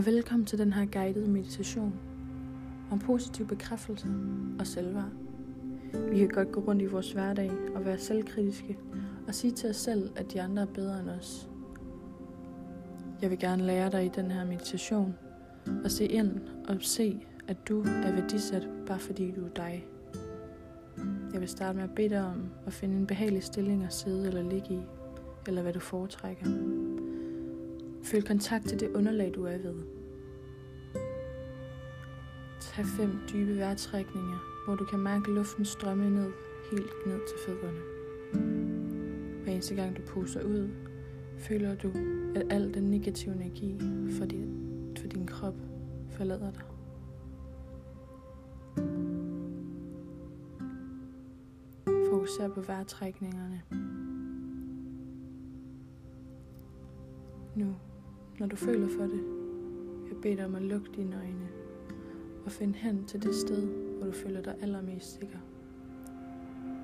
og velkommen til den her guidede meditation om positiv bekræftelse og selvværd. Vi kan godt gå rundt i vores hverdag og være selvkritiske og sige til os selv, at de andre er bedre end os. Jeg vil gerne lære dig i den her meditation at se ind og se, at du er værdisat bare fordi du er dig. Jeg vil starte med at bede dig om at finde en behagelig stilling at sidde eller ligge i, eller hvad du foretrækker. Føl kontakt til det underlag, du er ved. Tag fem dybe vejrtrækninger, hvor du kan mærke luften strømme ned, helt ned til fødderne. Hver eneste gang du puster ud, føler du, at al den negative energi for din, for din krop forlader dig. Fokuser på vejrtrækningerne. Nu, når du føler for det, jeg beder dig om at lukke dine øjne og finde hen til det sted, hvor du føler dig allermest sikker.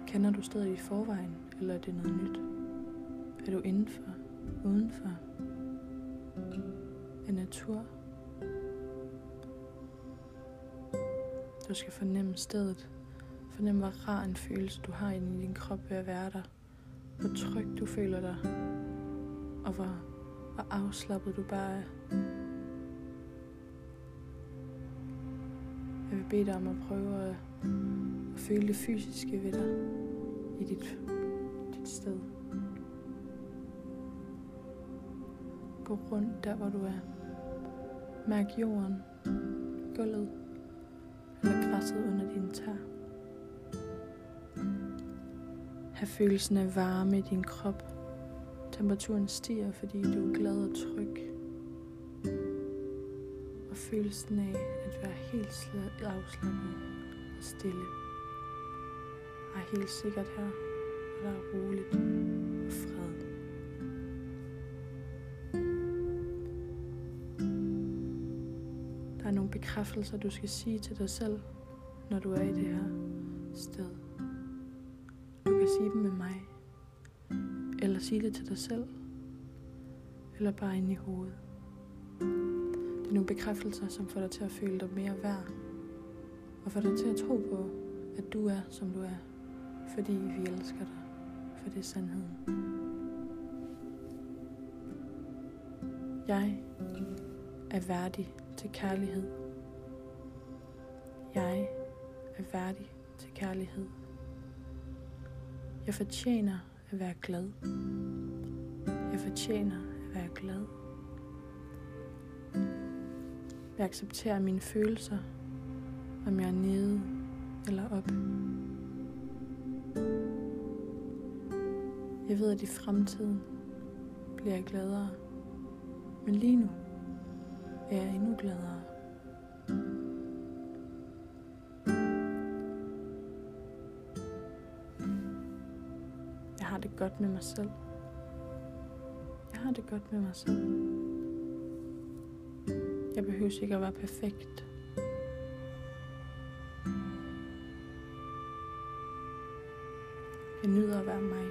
Kender du stedet i forvejen, eller er det noget nyt? Er du indenfor, udenfor? Er natur? Du skal fornemme stedet. Fornemme, hvor rar en følelse du har inde i din krop ved at være der. Hvor tryg du føler dig. Og hvor, hvor afslappet du bare er. Jeg vil bede dig om at prøve at, at føle det fysiske ved dig i dit, dit sted. Gå rundt der, hvor du er. Mærk jorden, gulvet eller græsset under dine tær. Have følelsen af varme i din krop. Temperaturen stiger, fordi du er glad og tryg. Og følelsen af at være helt afslappet og stille. Er helt sikkert her, og der er roligt og fred. Der er nogle bekræftelser, du skal sige til dig selv, når du er i det her sted. Du kan sige dem med mig, eller sige det til dig selv, eller bare ind i hovedet. Det er nogle bekræftelser, som får dig til at føle dig mere værd, og får dig til at tro på, at du er, som du er, fordi vi elsker dig, for det er sandheden. Jeg er værdig til kærlighed. Jeg er værdig til kærlighed. Jeg fortjener at være glad. Jeg fortjener at være glad. Jeg accepterer mine følelser, om jeg er nede eller op. Jeg ved, at i fremtiden bliver jeg gladere. Men lige nu er jeg endnu gladere. Godt med mig selv. Jeg har det godt med mig selv. Jeg behøver ikke at være perfekt. Jeg nyder at være mig.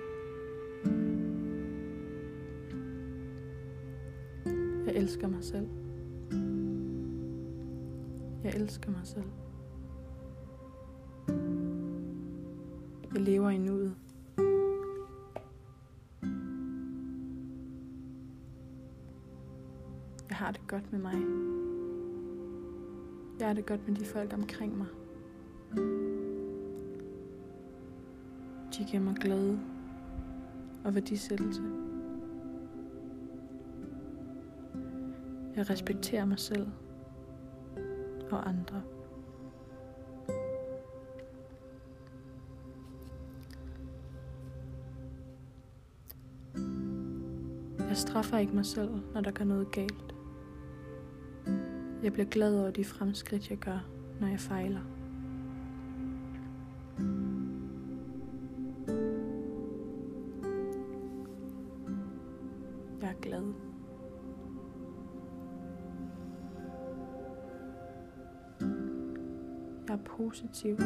Jeg elsker mig selv. Jeg elsker mig selv. Jeg lever i nuet. Har det godt med mig. Jeg har det godt med de folk omkring mig. De giver mig glæde og værdisættelse. Jeg respekterer mig selv og andre. Jeg straffer ikke mig selv, når der går noget galt. Jeg bliver glad over de fremskridt, jeg gør, når jeg fejler. Jeg er glad. Jeg er positiv.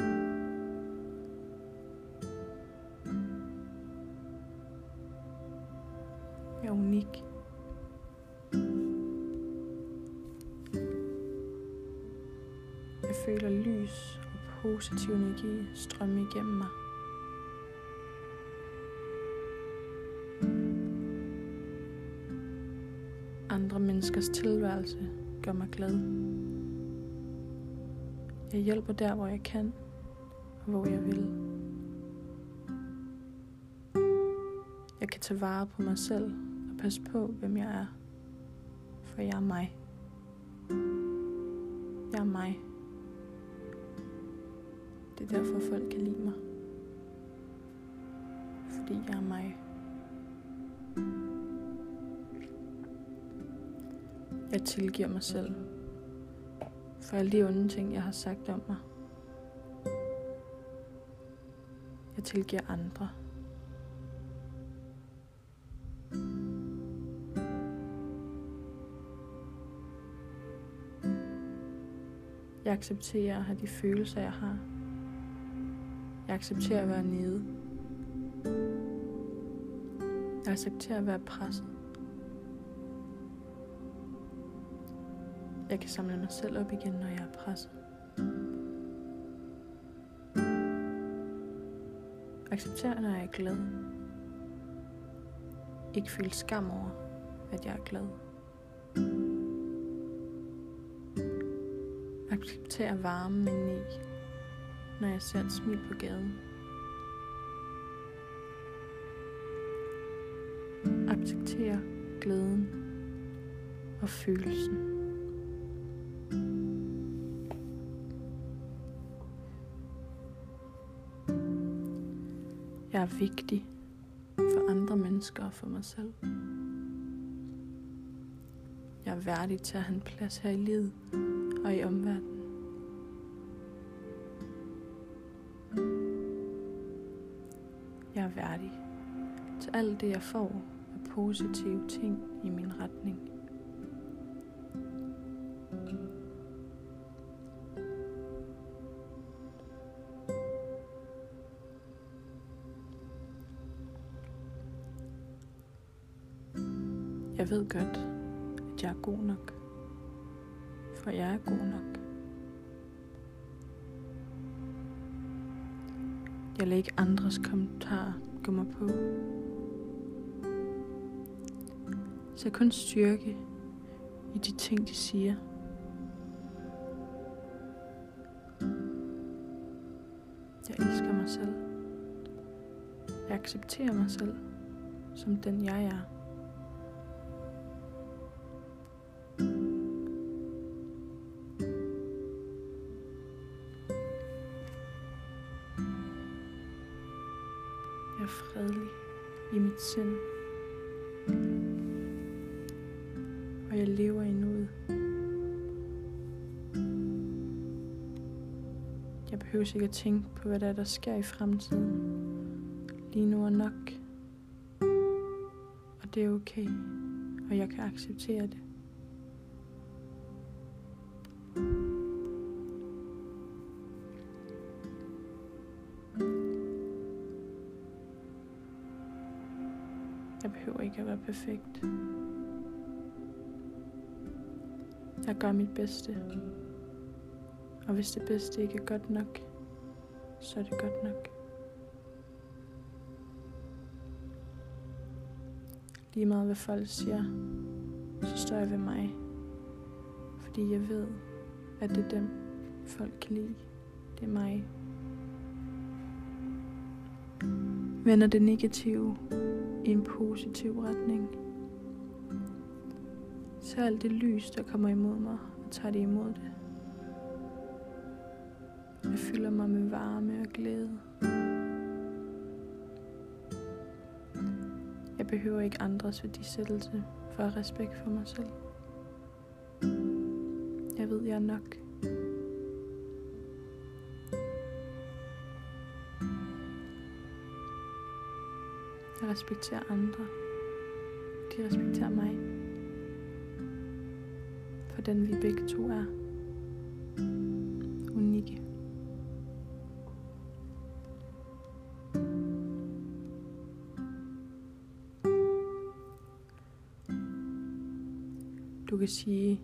Jeg føler lys og positiv energi strømme igennem mig. Andre menneskers tilværelse gør mig glad. Jeg hjælper der, hvor jeg kan, og hvor jeg vil. Jeg kan tage vare på mig selv og passe på, hvem jeg er. For jeg er mig. Jeg er mig. Det er derfor folk kan lide mig. Fordi jeg er mig. Jeg tilgiver mig selv for alle de onde ting, jeg har sagt om mig. Jeg tilgiver andre. Jeg accepterer at have de følelser, jeg har. Jeg accepterer at være nede. Jeg accepterer at være presset. Jeg kan samle mig selv op igen, når jeg er presset. Accepter, når jeg er glad. Ikke føle skam over, at jeg er glad. Accepter varmen indeni, når jeg ser et smil på gaden. Accepter glæden og følelsen. Jeg er vigtig for andre mennesker og for mig selv. Jeg er værdig til at have en plads her i livet og i omverdenen. Er værdig til alt det, jeg får af positive ting i min retning. Jeg ved godt, at jeg er god nok. For jeg er god nok. Jeg lader ikke andres kommentarer gå mig på. Så kun styrke i de ting, de siger. Jeg elsker mig selv. Jeg accepterer mig selv som den. Jeg er Og jeg lever i nuet. Jeg behøver ikke at tænke på, hvad der er, der sker i fremtiden. Lige nu er nok. Og det er okay. Og jeg kan acceptere det. Jeg behøver ikke at være perfekt. Jeg gør mit bedste. Og hvis det bedste ikke er godt nok, så er det godt nok. Lige meget hvad folk siger, så står jeg ved mig. Fordi jeg ved, at det er dem, folk kan lide. Det er mig. Vender det negative i en positiv retning. Så alt det lys, der kommer imod mig, og tager det imod det. Jeg fylder mig med varme og glæde. Jeg behøver ikke andres værdisættelse for at have respekt for mig selv. Jeg ved, jeg er nok. Jeg respekterer andre. De respekterer mig. For den vi begge to er. Unikke. Du kan sige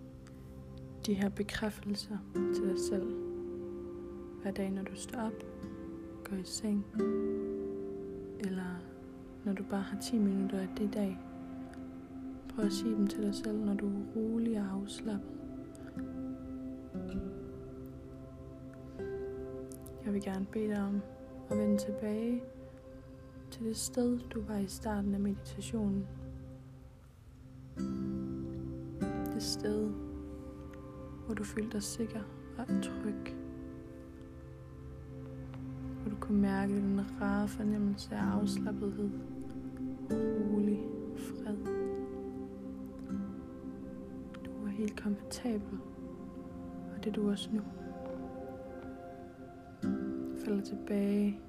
de her bekræftelser til dig selv Hver dag, når du står op, går i seng, eller når du bare har 10 minutter af det dag. Prøv at sige dem til dig selv, når du er rolig og afslappet. Jeg vil gerne bede dig om at vende tilbage til det sted, du var i starten af meditationen. Det sted, hvor du følte dig sikker og tryg. Hvor du kunne mærke den rare fornemmelse af afslappethed, rolig fred helt komfortabel, og det er du også nu. falder tilbage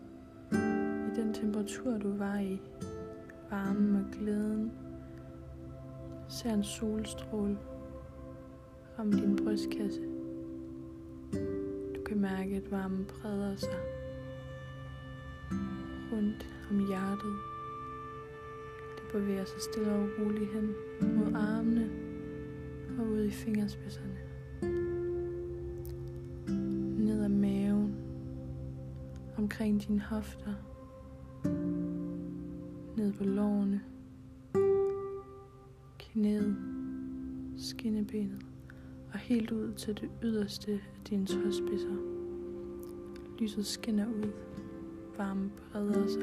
i den temperatur, du var i. Varmen og glæden. Ser en solstråle ramme din brystkasse. Du kan mærke, at varmen breder sig rundt om hjertet. Det bevæger sig stille og roligt hen mod armene og ud i fingerspidserne. Ned ad maven, omkring dine hofter, ned på lårene, knæet, skinnebenet og helt ud til det yderste af dine tåspidser. Lyset skinner ud, varmen breder sig.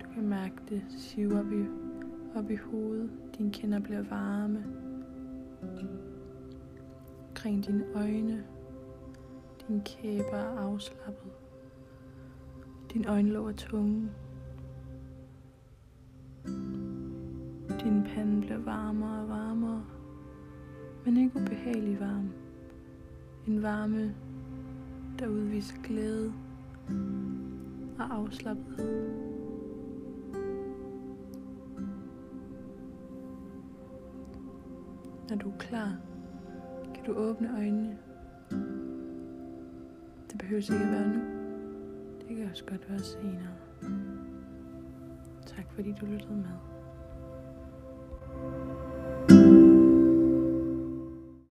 Du kan mærke det sive op i, op i hovedet. Dine kinder bliver varme. Kring dine øjne. Din kæber er afslappet. Din øjenlåg er tunge. Din pande bliver varmere og varmere, men ikke ubehagelig varm. En varme, der udviser glæde og afslappethed. Når du er klar, kan du åbne øjnene. Det behøver ikke at være nu. Det kan også godt være senere. Tak fordi du lyttede med.